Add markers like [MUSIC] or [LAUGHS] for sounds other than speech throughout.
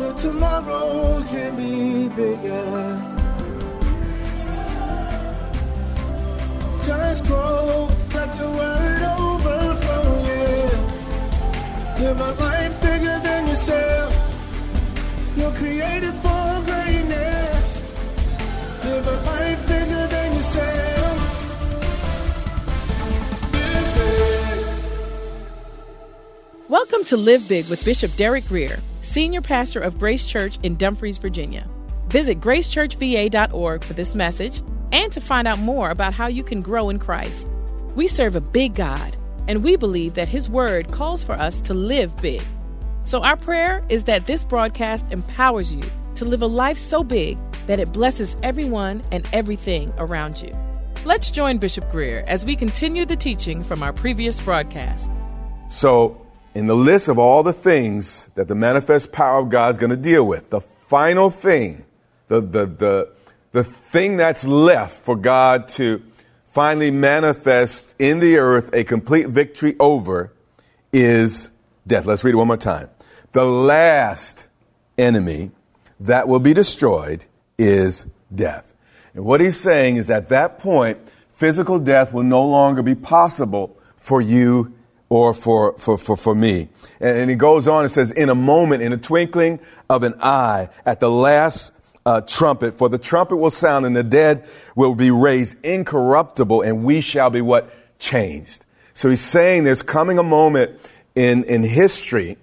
But tomorrow can be bigger. Just grow, let the word overflow, yeah. Live a life bigger than yourself. You're created for greatness. Live a life bigger than yourself. Welcome to Live Big with Bishop Derek Grier, Senior Pastor of Grace Church in Dumfries, Virginia. Visit gracechurchva.org for this message and to find out more about how you can grow in Christ. We serve a big God, and we believe that His Word calls for us to live big. So, our prayer is that this broadcast empowers you to live a life so big that it blesses everyone and everything around you. Let's join Bishop Grier as we continue the teaching from our previous broadcast. So, in the list of all the things that the manifest power of God is going to deal with, the final thing, the, the, the, the thing that's left for God to finally manifest in the earth a complete victory over is death. Let's read it one more time. The last enemy that will be destroyed is death. And what he's saying is at that point, physical death will no longer be possible for you or for, for, for, for me. And, and he goes on and says, in a moment, in a twinkling of an eye, at the last uh, trumpet, for the trumpet will sound and the dead will be raised incorruptible and we shall be what? Changed. So he's saying there's coming a moment in, in history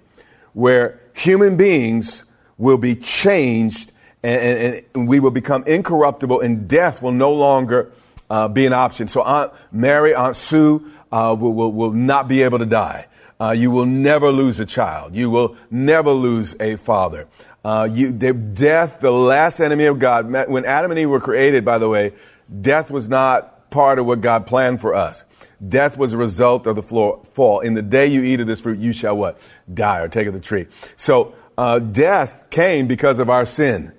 where human beings will be changed and, and, and we will become incorruptible and death will no longer uh, be an option. So Aunt Mary, Aunt Sue uh, will, will, will not be able to die. Uh, you will never lose a child. You will never lose a father. Uh, you, the, death, the last enemy of God. When Adam and Eve were created, by the way, death was not part of what God planned for us. Death was a result of the floor, fall. In the day you eat of this fruit, you shall what? Die or take of the tree. So uh, death came because of our sin.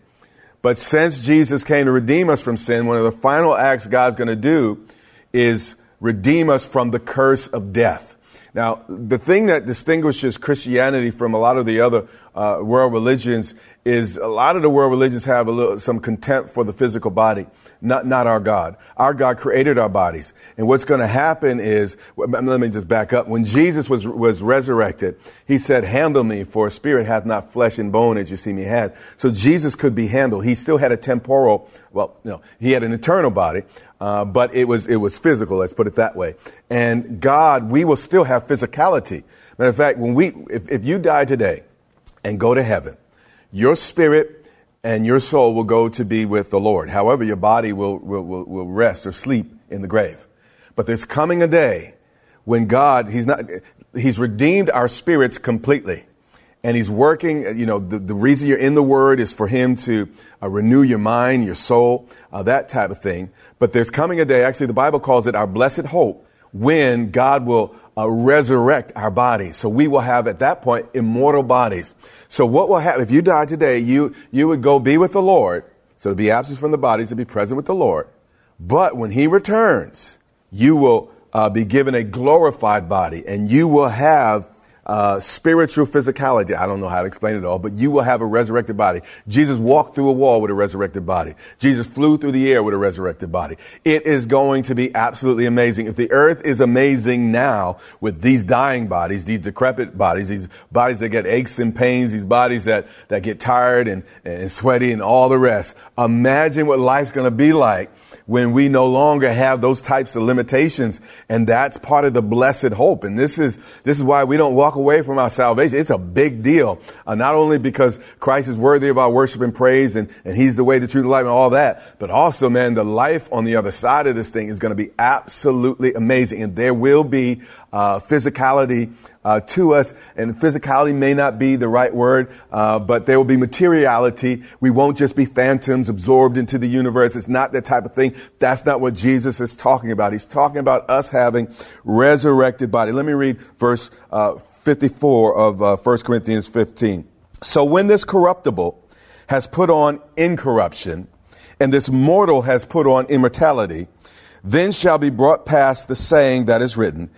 But since Jesus came to redeem us from sin, one of the final acts God's going to do is redeem us from the curse of death. Now, the thing that distinguishes Christianity from a lot of the other uh, world religions is a lot of the world religions have little, some contempt for the physical body, not, not our God. Our God created our bodies. And what's going to happen is, let me just back up. When Jesus was, was resurrected, he said, handle me for a spirit hath not flesh and bone as you see me had. So Jesus could be handled. He still had a temporal, well, no, he had an eternal body, uh, but it was, it was physical, let's put it that way. And God, we will still have physicality. Matter of fact, when we, if, if you die today and go to heaven, your spirit and your soul will go to be with the Lord. However, your body will, will, will, will rest or sleep in the grave. But there's coming a day when God, He's not, He's redeemed our spirits completely and he's working. You know, the, the reason you're in the Word is for him to uh, renew your mind, your soul, uh, that type of thing. But there's coming a day, actually, the Bible calls it our blessed hope, when God will uh, resurrect our bodies. So we will have at that point immortal bodies. So what will happen if you die today? You you would go be with the Lord. So to be absent from the bodies, to be present with the Lord. But when He returns, you will uh, be given a glorified body, and you will have uh, spiritual physicality. I don't know how to explain it all, but you will have a resurrected body. Jesus walked through a wall with a resurrected body. Jesus flew through the air with a resurrected body. It is going to be absolutely amazing. If the earth is amazing now with these dying bodies, these decrepit bodies, these bodies that get aches and pains, these bodies that, that get tired and, and sweaty and all the rest, imagine what life's going to be like when we no longer have those types of limitations. And that's part of the blessed hope. And this is, this is why we don't walk away from our salvation. It's a big deal. Uh, not only because Christ is worthy of our worship and praise and, and he's the way, the truth, and life and all that, but also, man, the life on the other side of this thing is going to be absolutely amazing. And there will be uh, physicality uh, to us. And physicality may not be the right word, uh, but there will be materiality. We won't just be phantoms absorbed into the universe. It's not that type of thing. That's not what Jesus is talking about. He's talking about us having resurrected body. Let me read verse uh, 54 of uh, 1 Corinthians 15. So when this corruptible has put on incorruption, and this mortal has put on immortality, then shall be brought past the saying that is written,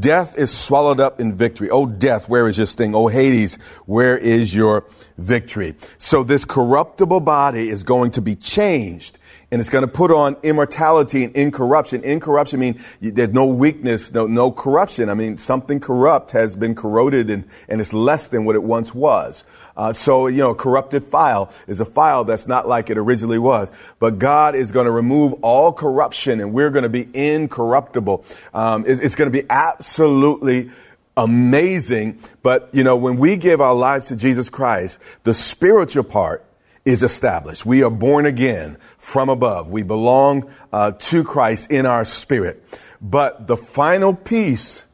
Death is swallowed up in victory. O death, where is your sting? O Hades, where is your victory? So this corruptible body is going to be changed and it's going to put on immortality and incorruption. Incorruption means there's no weakness, no, no corruption. I mean, something corrupt has been corroded and, and it's less than what it once was. Uh, so, you know, a corrupted file is a file that's not like it originally was. But God is going to remove all corruption and we're going to be incorruptible. Um, it's, it's going to be absolutely amazing. But, you know, when we give our lives to Jesus Christ, the spiritual part is established. We are born again from above. We belong uh, to Christ in our spirit. But the final piece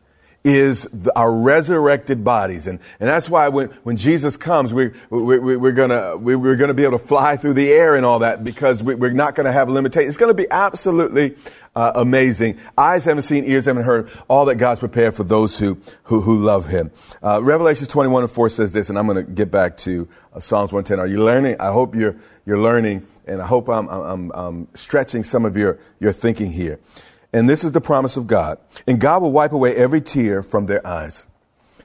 is the, our resurrected bodies. And, and that's why when, when Jesus comes, we, we, we, we're gonna, we, we're gonna be able to fly through the air and all that because we, we're not gonna have limitations. It's gonna be absolutely uh, amazing. Eyes haven't seen, ears haven't heard all that God's prepared for those who, who, who love Him. Uh, Revelations 21 and 4 says this, and I'm gonna get back to uh, Psalms 110. Are you learning? I hope you're, you're learning, and I hope I'm, I'm, I'm stretching some of your, your thinking here. And this is the promise of God. And God will wipe away every tear from their eyes.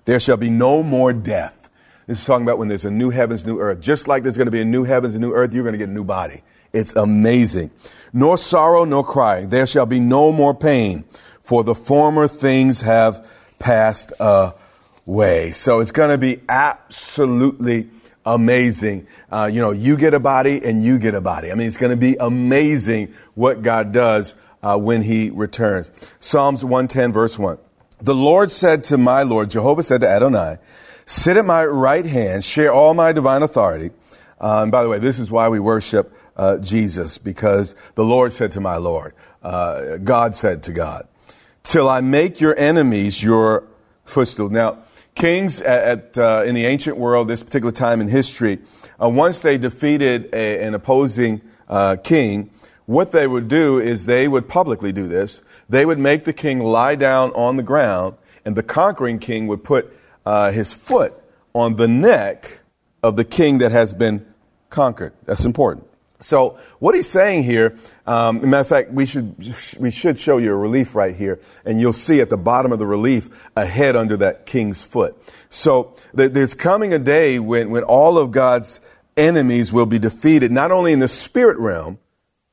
There shall be no more death. This is talking about when there's a new heavens, new earth. Just like there's going to be a new heavens, a new earth, you're going to get a new body. It's amazing. Nor sorrow, nor crying. There shall be no more pain, for the former things have passed away. So it's going to be absolutely amazing. Uh, you know, you get a body and you get a body. I mean, it's going to be amazing what God does uh, when he returns. Psalms 110, verse 1. The Lord said to my Lord, Jehovah said to Adonai, Sit at my right hand, share all my divine authority. Uh, and by the way, this is why we worship uh, Jesus, because the Lord said to my Lord, uh, God said to God, Till I make your enemies your footstool. Now, kings at, at uh, in the ancient world, this particular time in history, uh, once they defeated a, an opposing uh, king, what they would do is they would publicly do this. They would make the king lie down on the ground, and the conquering king would put uh, his foot on the neck of the king that has been conquered. That's important. So what he's saying here, um, matter of fact, we should we should show you a relief right here, and you'll see at the bottom of the relief a head under that king's foot. So th- there's coming a day when when all of God's enemies will be defeated, not only in the spirit realm,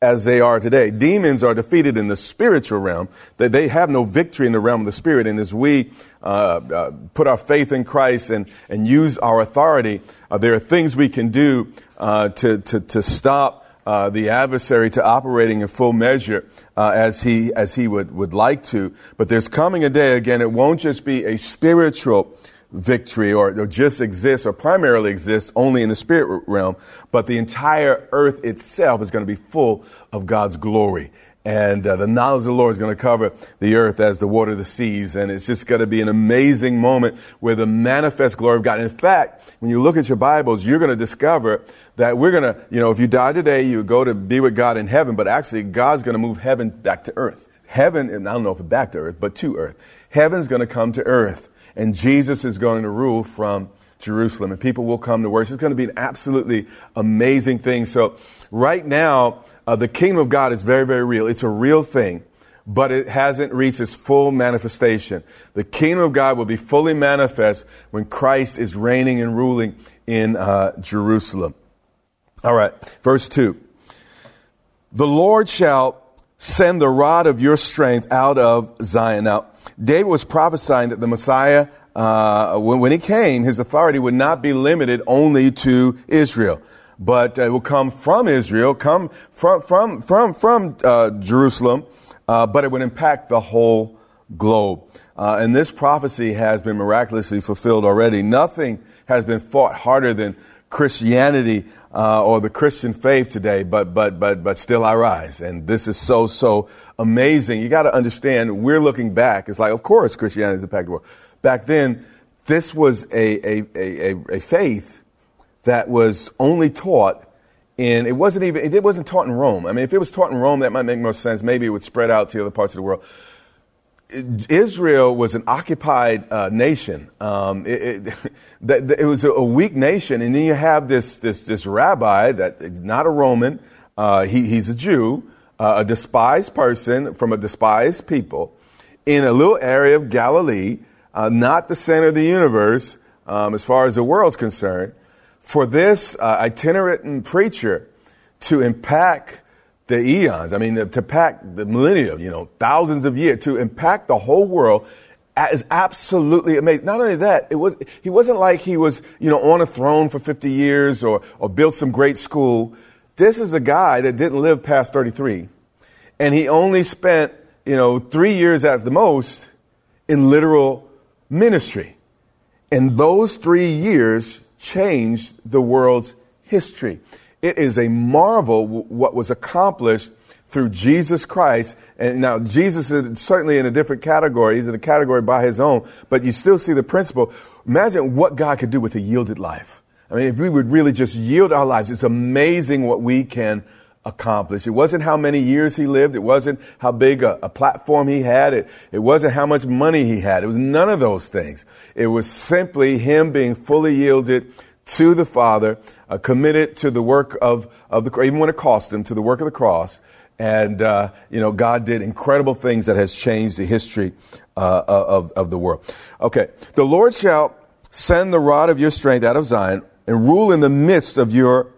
as they are today. Demons are defeated in the spiritual realm. That they have no victory in the realm of the spirit. And as we uh, uh, put our faith in Christ and and use our authority, uh, there are things we can do uh, to to to stop. Uh, the adversary to operating in full measure uh, as he as he would would like to, but there's coming a day again. It won't just be a spiritual victory or, or, just exists or primarily exists only in the spirit realm, but the entire earth itself is going to be full of God's glory. And uh, the knowledge of the Lord is going to cover the earth as the water of the seas. And it's just going to be an amazing moment where the manifest glory of God. In fact, when you look at your Bibles, you're going to discover that we're going to, you know, if you die today, you go to be with God in heaven, but actually God's going to move heaven back to earth. Heaven, and I don't know if back to earth, but to earth. Heaven's going to come to earth and Jesus is going to rule from Jerusalem, and people will come to worship. It's going to be an absolutely amazing thing. So, right now, uh, the kingdom of God is very, very real. It's a real thing, but it hasn't reached its full manifestation. The kingdom of God will be fully manifest when Christ is reigning and ruling in uh, Jerusalem. All right, verse 2. The Lord shall send the rod of your strength out of Zion. Now, David was prophesying that the Messiah, uh, when, when he came, his authority would not be limited only to Israel. but it will come from Israel, come from, from, from, from uh, Jerusalem, uh, but it would impact the whole globe. Uh, and this prophecy has been miraculously fulfilled already. Nothing has been fought harder than Christianity uh, or the Christian faith today, but but but but still I rise, and this is so so amazing. You got to understand. We're looking back. It's like, of course, Christianity is the world. Back then, this was a a, a, a faith that was only taught in. It wasn't even. It wasn't taught in Rome. I mean, if it was taught in Rome, that might make more sense. Maybe it would spread out to other parts of the world. Israel was an occupied uh, nation. Um, it, it, [LAUGHS] it, was a weak nation, and then you have this this, this rabbi that is not a Roman. Uh, he, he's a Jew, uh, a despised person from a despised people, in a little area of Galilee, uh, not the center of the universe um, as far as the world's concerned. For this uh, itinerant preacher to impact the eons. I mean, to pack the millennium, you know, thousands of years, to impact the whole world is absolutely amazing. Not only that, it was, he wasn't like he was, you know, on a throne for 50 years or, or built some great school. This is a guy that didn't live past 33. And he only spent, you know, three years at the most in literal ministry. And those three years changed the world's history. It is a marvel what was accomplished through Jesus Christ. And now Jesus is certainly in a different category. He's in a category by his own, but you still see the principle. Imagine what God could do with a yielded life. I mean, if we would really just yield our lives, it's amazing what we can accomplish. It wasn't how many years he lived. It wasn't how big a, a, platform he had. It, it wasn't how much money he had. It was none of those things. It was simply him being fully yielded to the Father, uh, committed to the work of, of the, even when it cost him, to the work of the cross. And, uh, you know, God did incredible things that has changed the history uh, of, of the world. Okay. The Lord shall send the rod of your strength out of Zion and rule in the midst of your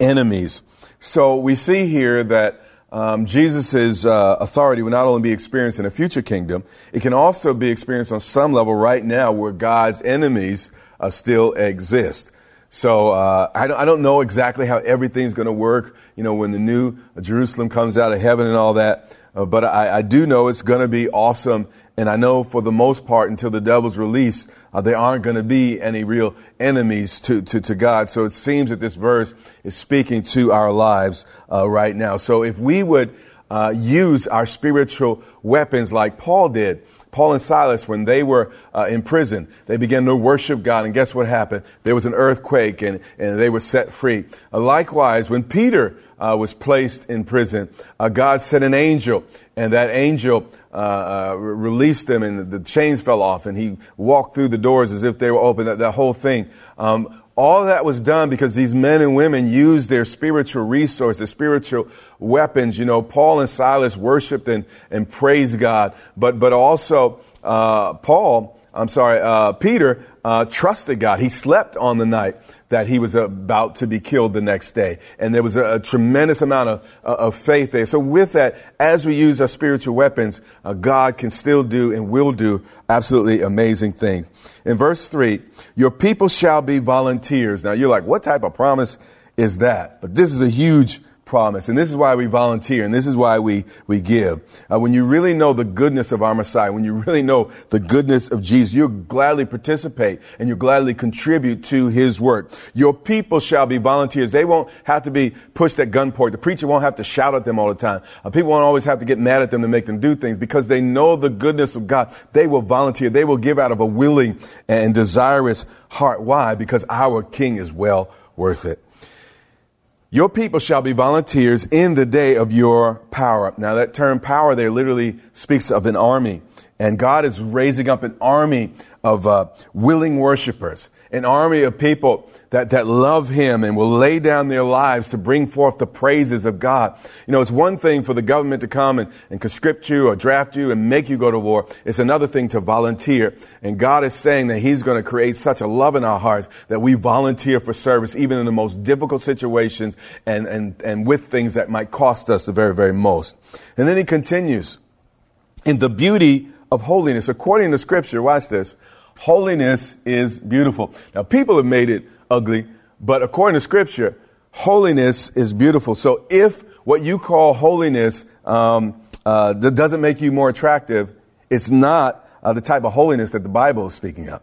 enemies. So we see here that um, Jesus' uh, authority will not only be experienced in a future kingdom, it can also be experienced on some level right now where God's enemies uh, still exist. So uh, I, don't, I, don't, know exactly how everything's going to work, you know, when the new Jerusalem comes out of heaven and all that. Uh, but I, I, do know it's going to be awesome. And I know for the most part, until the devil's released, uh, there aren't going to be any real enemies to, to, to, God. So it seems that this verse is speaking to our lives uh, right now. So if we would uh, use our spiritual weapons like Paul did, Paul and Silas, when they were uh, in prison, they began to worship God. And guess what happened? There was an earthquake and, and they were set free. Uh, likewise, when Peter uh, was placed in prison, uh, God sent an angel, and that angel uh, uh, released them, and the chains fell off, and he walked through the doors as if they were open. That, that whole thing. Um, all that was done because these men and women used their spiritual resources, spiritual weapons. You know, Paul and Silas worshiped and, and praised God, but, but also, uh, Paul, I'm sorry, uh, Peter, uh, trusted God. He slept on the night that he was about to be killed the next day. And there was a, a tremendous amount of, uh, of faith there. So with that, as we use our spiritual weapons, uh, God can still do and will do absolutely amazing things. In verse three, your people shall be volunteers. Now you're like, what type of promise is that? But this is a huge promise. And this is why we volunteer and this is why we, we give. Uh, when you really know the goodness of our Messiah, when you really know the goodness of Jesus, you'll gladly participate and you'll gladly contribute to his work. Your people shall be volunteers. They won't have to be pushed at gunpoint. The preacher won't have to shout at them all the time. Uh, people won't always have to get mad at them to make them do things because they know the goodness of God. They will volunteer. They will give out of a willing and desirous heart. Why? Because our King is well worth it. Your people shall be volunteers in the day of your power. Now, that term power there literally speaks of an army. And God is raising up an army of uh, willing worshipers, an army of people that, that love Him and will lay down their lives to bring forth the praises of God. You know, it's one thing for the government to come and, and conscript you or draft you and make you go to war. It's another thing to volunteer. And God is saying that He's going to create such a love in our hearts that we volunteer for service even in the most difficult situations and, and, and with things that might cost us the very, very most. And then He continues in the beauty of holiness. According to Scripture, watch this. Holiness is beautiful. Now, people have made it ugly, but according to scripture, holiness is beautiful. So if what you call holiness um, uh, that doesn't make you more attractive, it's not uh, the type of holiness that the Bible is speaking of.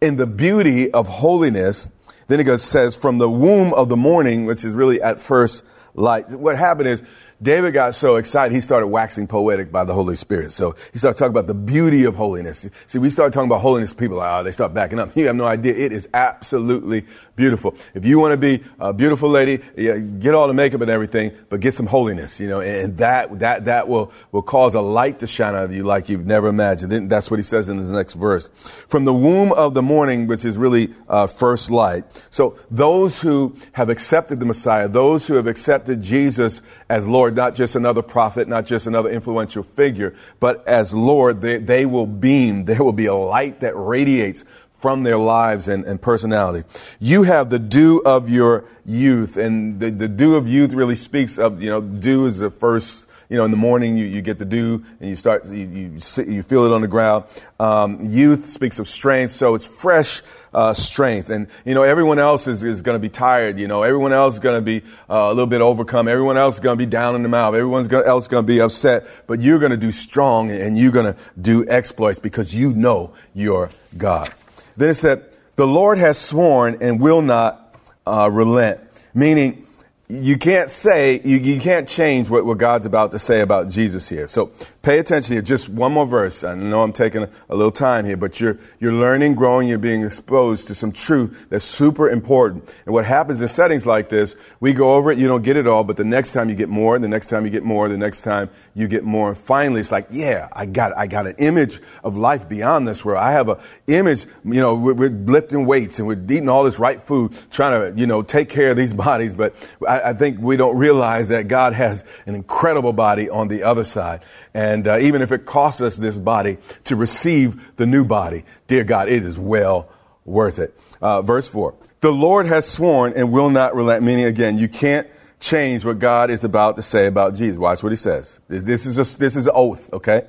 In the beauty of holiness, then it goes, says, from the womb of the morning, which is really at first light. What happened is David got so excited, he started waxing poetic by the Holy Spirit. So he started talking about the beauty of holiness. See, we start talking about holiness, people oh, they start backing up. [LAUGHS] You have no idea. It is absolutely beautiful. If you want to be a beautiful lady, yeah, get all the makeup and everything, but get some holiness, you know, and that, that, that will, will cause a light to shine out of you like you've never imagined. Then that's what he says in his next verse. From the womb of the morning, which is really uh, first light. So those who have accepted the Messiah, those who have accepted Jesus as Lord, not just another prophet, not just another influential figure, but as Lord, they, they will beam. There will be a light that radiates from their lives and, and personality. You have the dew of your youth, and the, the dew of youth really speaks of, you know, dew is the first you know, in the morning you, you get the dew and you start, you, you, sit, you feel it on the ground. Um, youth speaks of strength, so it's fresh uh, strength. And, you know, everyone else is, is going to be tired, you know, everyone else is going to be uh, a little bit overcome. Everyone else is going to be down in the mouth. Everyone else is going to be upset. But you're going to do strong and you're going to do exploits because you know you're God. Then it said, the Lord has sworn and will not uh, relent. Meaning, you can't say, you, you can't change what, what God's about to say about Jesus here. So pay attention here. Just one more verse. I know I'm taking a, a, little time here, but you're, you're learning, growing, you're being exposed to some truth that's super important. And what happens in settings like this, we go over it, you don't get it all, but the next time you get more, the next time you get more, the next time you get more. And finally, it's like, yeah, I got, I got an image of life beyond this where I have an image, you know, we're, we're lifting weights and we're eating all this right food, trying to, you know, take care of these [LAUGHS] bodies. But I, I think we don't realize that God has an incredible body on the other side. And uh, even if it costs us this body to receive the new body, dear God, it is well worth it. Uh, verse 4. The Lord has sworn and will not relent, meaning again, you can't change what God is about to say about Jesus. Watch what he says. This, this is a, this is an oath, okay?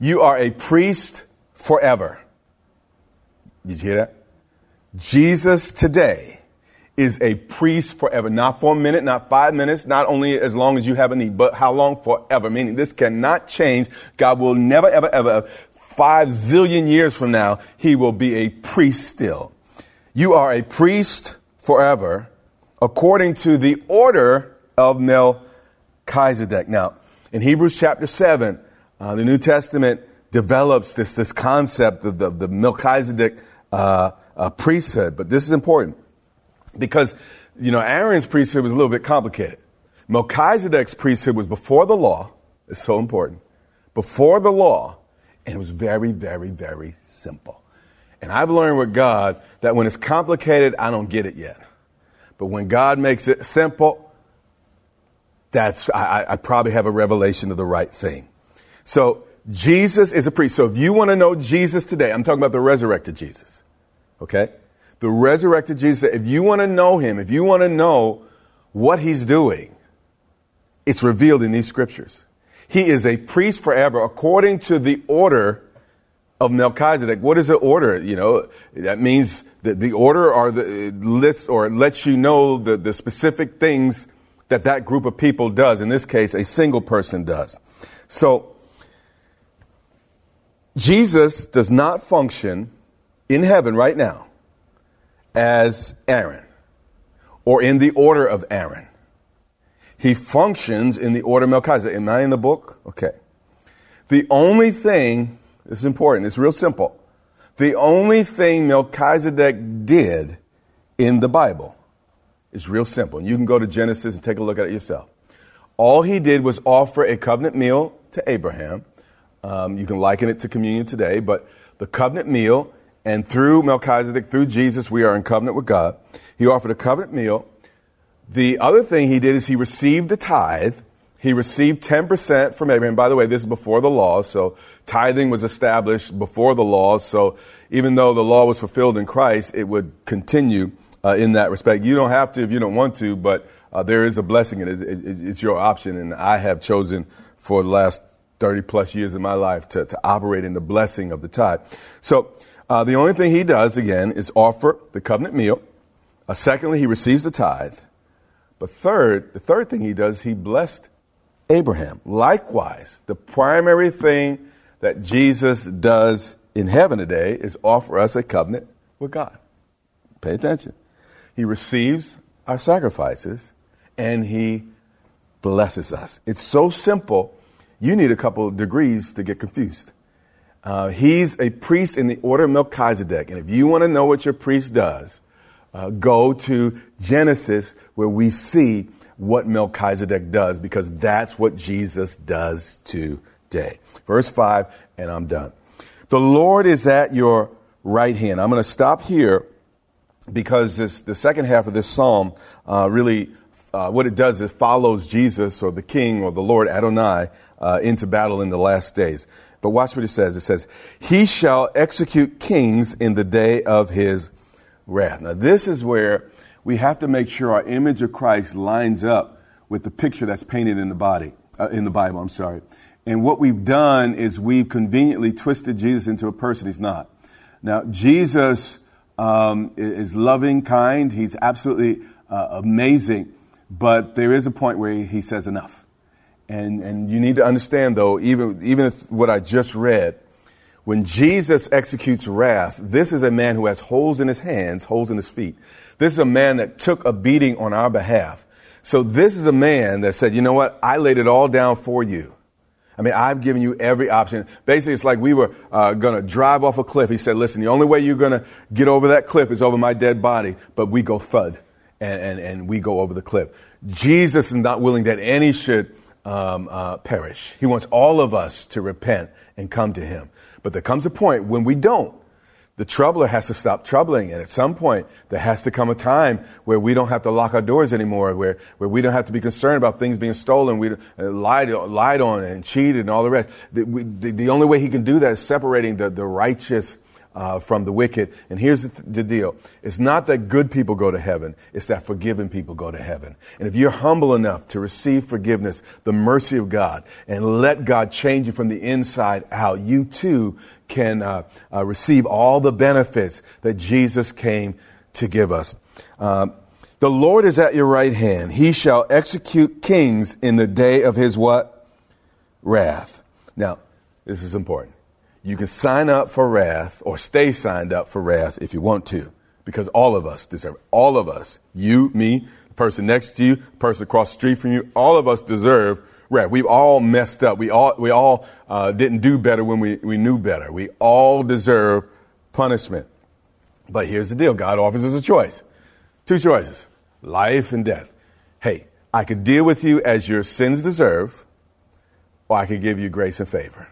You are a priest forever. Did you hear that? Jesus today is a priest forever. Not for a minute, not five minutes, not only as long as you have a need, but how long forever. Meaning this cannot change. God will never, ever, ever, five zillion years from now, he will be a priest still. You are a priest forever according to the order of Melchizedek. Now, in Hebrews chapter 7, uh, the New Testament develops this, this concept of the, the Melchizedek uh, uh, priesthood. But this is important because, you know, Aaron's priesthood was a little bit complicated. Melchizedek's priesthood was before the law. It's so important. Before the law, and it was very, very, very simple. And I've learned with God that when it's complicated, I don't get it yet. But when God makes it simple, that's, I, I probably have a revelation of the right thing. So Jesus is a priest. So if you want to know Jesus today, I'm talking about the resurrected Jesus. Okay? The resurrected Jesus. If you want to know him, if you want to know what he's doing, it's revealed in these scriptures. He is a priest forever according to the order of Melchizedek. What is the order? You know, that means that the order or the list or it lets you know the, the specific things that that group of people does. In this case, a single person does. So, Jesus does not function in heaven right now as Aaron or in the order of Aaron. He functions in the order of Melchizedek. Am I in the book? Okay. The only thing this is important. It's real simple. The only thing Melchizedek did in the Bible is real simple. And you can go to Genesis and take a look at it yourself. All he did was offer a covenant meal to Abraham. Um, you can liken it to communion today, but the covenant meal, and through Melchizedek, through Jesus, we are in covenant with God. He offered a covenant meal. The other thing he did is he received the tithe he received 10% from Abraham. By the way, this is before the law, so tithing was established before the law. So even though the law was fulfilled in Christ, it would continue uh, in that respect. You don't have to if you don't want to, but uh, there is a blessing. It, it. It's your option, and I have chosen for the last 30 plus years of my life to, to operate in the blessing of the tithe. So uh, the only thing he does, again, is offer the covenant meal. Uh, secondly, he receives the tithe. But third, the third thing he does, he blessed Abraham. Likewise, the primary thing that Jesus does in heaven today is offer us a covenant with God. Pay attention. He receives our sacrifices and he blesses us. It's so simple, you need a couple degrees to get confused. Uh, he's a priest in the order of Melchizedek. And if you want to know what your priest does, uh, go to Genesis where we see what Melchizedek does because that's what Jesus does today. Verse 5, and I'm done. The Lord is at your right hand. I'm going to stop here because this, the second half of this psalm uh, really, uh, what it does is follows Jesus or the King or the Lord Adonai uh, into battle in the last days. But watch what it says. It says, He shall execute kings in the day of his wrath. Now, this is where we have to make sure our image of Christ lines up with the picture that's painted in the body, uh, in the Bible, I'm sorry. And what we've done is we've conveniently twisted Jesus into a person he's not. Now, Jesus um, is loving, kind. He's absolutely uh, amazing. But there is a point where he says enough. And, and you need to understand, though, even, even what I just read, when Jesus executes wrath, this is a man who has holes in his hands, holes in his feet. This is a man that took a beating on our behalf. So this is a man that said, you know what? I laid it all down for you. I mean, I've given you every option. Basically, it's like we were uh, going to drive off a cliff. He said, listen, the only way you're going to get over that cliff is over my dead body, but we go thud and, and, and we go over the cliff. Jesus is not willing that any should um, uh, perish. He wants all of us to repent and come to him. But there comes a point when we don't. The troubler has to stop troubling. And at some point, there has to come a time where we don't have to lock our doors anymore, where, where we don't have to be concerned about things being stolen, we uh, lied, lied on and cheated and all the rest. The, we, the, the only way he can do that is separating the, the righteous uh, from the wicked. And here's the, the, deal it's not that good people go to heaven, it's that forgiven people go to heaven. And if you're humble enough to receive forgiveness, the mercy of God, and let God change you from the inside out, you too can uh, uh, receive all the benefits that Jesus came to give us. Um, the Lord is at your right hand. He shall execute kings in the day of his what? Wrath. Now, this is important. You can sign up for wrath or stay signed up for wrath if you want to, because all of us deserve it. All of us, you, me, the person next to you, the person across the street from you, all of us deserve wrath. We've all messed up. We all, we all uh, didn't do better when we, we knew better. We all deserve punishment. But here's the deal God offers us a choice two choices life and death. Hey, I could deal with you as your sins deserve, or I could give you grace and favor.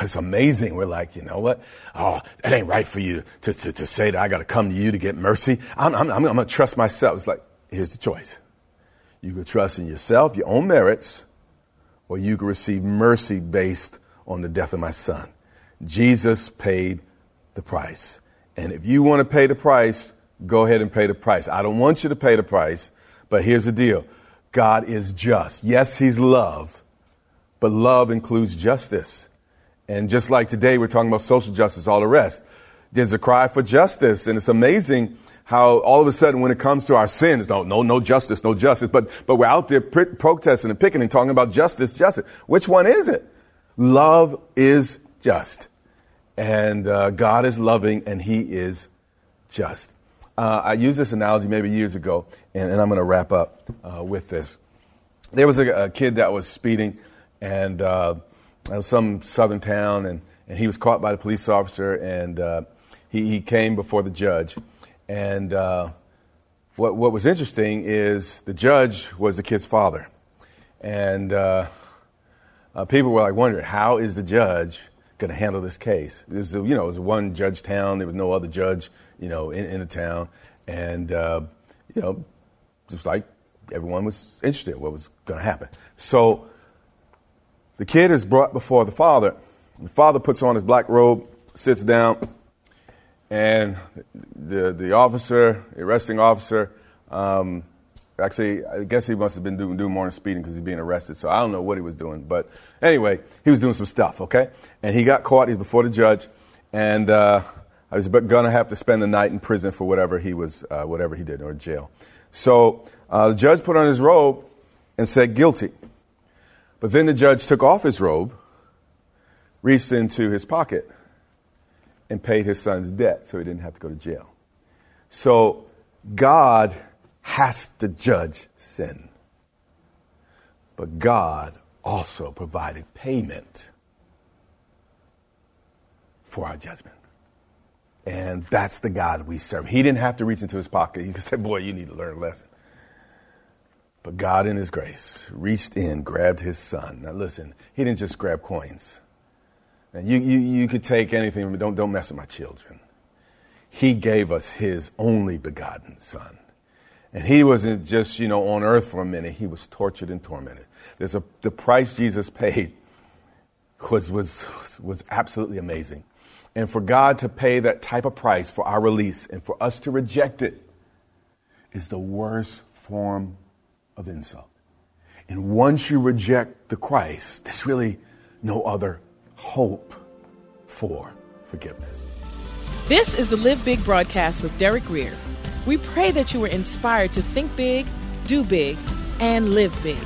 It's amazing. We're like, you know what? Oh, it ain't right for you to, to, to say that I got to come to you to get mercy. I'm, I'm, I'm, I'm going to trust myself. It's like, here's the choice. You can trust in yourself, your own merits, or you can receive mercy based on the death of my son. Jesus paid the price. And if you want to pay the price, go ahead and pay the price. I don't want you to pay the price, but here's the deal God is just. Yes, He's love, but love includes justice. And just like today, we're talking about social justice, all the rest. There's a cry for justice, and it's amazing how all of a sudden, when it comes to our sins, no, no, no justice, no justice. But but we're out there pr- protesting and picking and talking about justice, justice. Which one is it? Love is just, and uh, God is loving, and He is just. Uh, I used this analogy maybe years ago, and, and I'm going to wrap up uh, with this. There was a, a, kid that was speeding, and uh, was some southern town, and, and he was caught by the police officer, and uh, he, he came before the judge. And uh, what, what was interesting is the judge was the kid's father. And uh, uh people were like wondering, how is the judge going to handle this case? It was, you know, it was one judge town. There was no other judge, you know, in, in the town. And, uh, you know, just like everyone was interested in what was going to happen. So the kid is brought before the father. The father puts on his black robe, sits down, and the, the officer, the arresting officer, um, actually, I guess he must have been doing, doing more than speeding because he's being arrested. So I don't know what he was doing. But anyway, he was doing some stuff, okay? And he got caught. He's before the judge. And uh, I was going to have to spend the night in prison for whatever he was, uh, whatever he did, or jail. So uh, the judge put on his robe and said, guilty. But then the judge took off his robe, reached into his pocket, and paid his son's debt so he didn't have to go to jail. So God has to judge sin. But God also provided payment for our judgment. And that's the God we serve. He didn't have to reach into his pocket. He could say, Boy, you need to learn a lesson. But God, in His grace, reached in, grabbed His son. Now, listen, He didn't just grab coins. Now, you, you, you could take anything, but don't, don't mess with my children. He gave us His only begotten Son. And He wasn't just, you know, on earth for a minute, He was tortured and tormented. There's a, the price Jesus paid was, was, was absolutely amazing. And for God to pay that type of price for our release and for us to reject it is the worst form of insult. And once you reject the Christ, there's really no other hope for forgiveness. This is the Live Big broadcast with Derek Grier. We pray that you were inspired to think big, do big, and live big.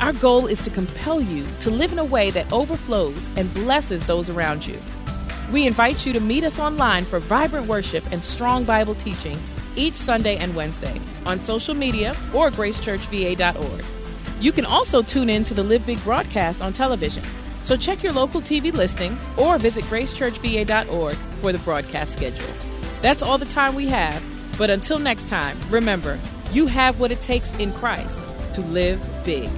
Our goal is to compel you to live in a way that overflows and blesses those around you. We invite you to meet us online for vibrant worship and strong Bible teaching each Sunday and Wednesday on social media or gracechurchva.org. You can also tune in to the Live Big broadcast on television. So check your local TV listings or visit gracechurchva.org for the broadcast schedule. That's all the time we have, but until next time, remember, you have what it takes in Christ to live big.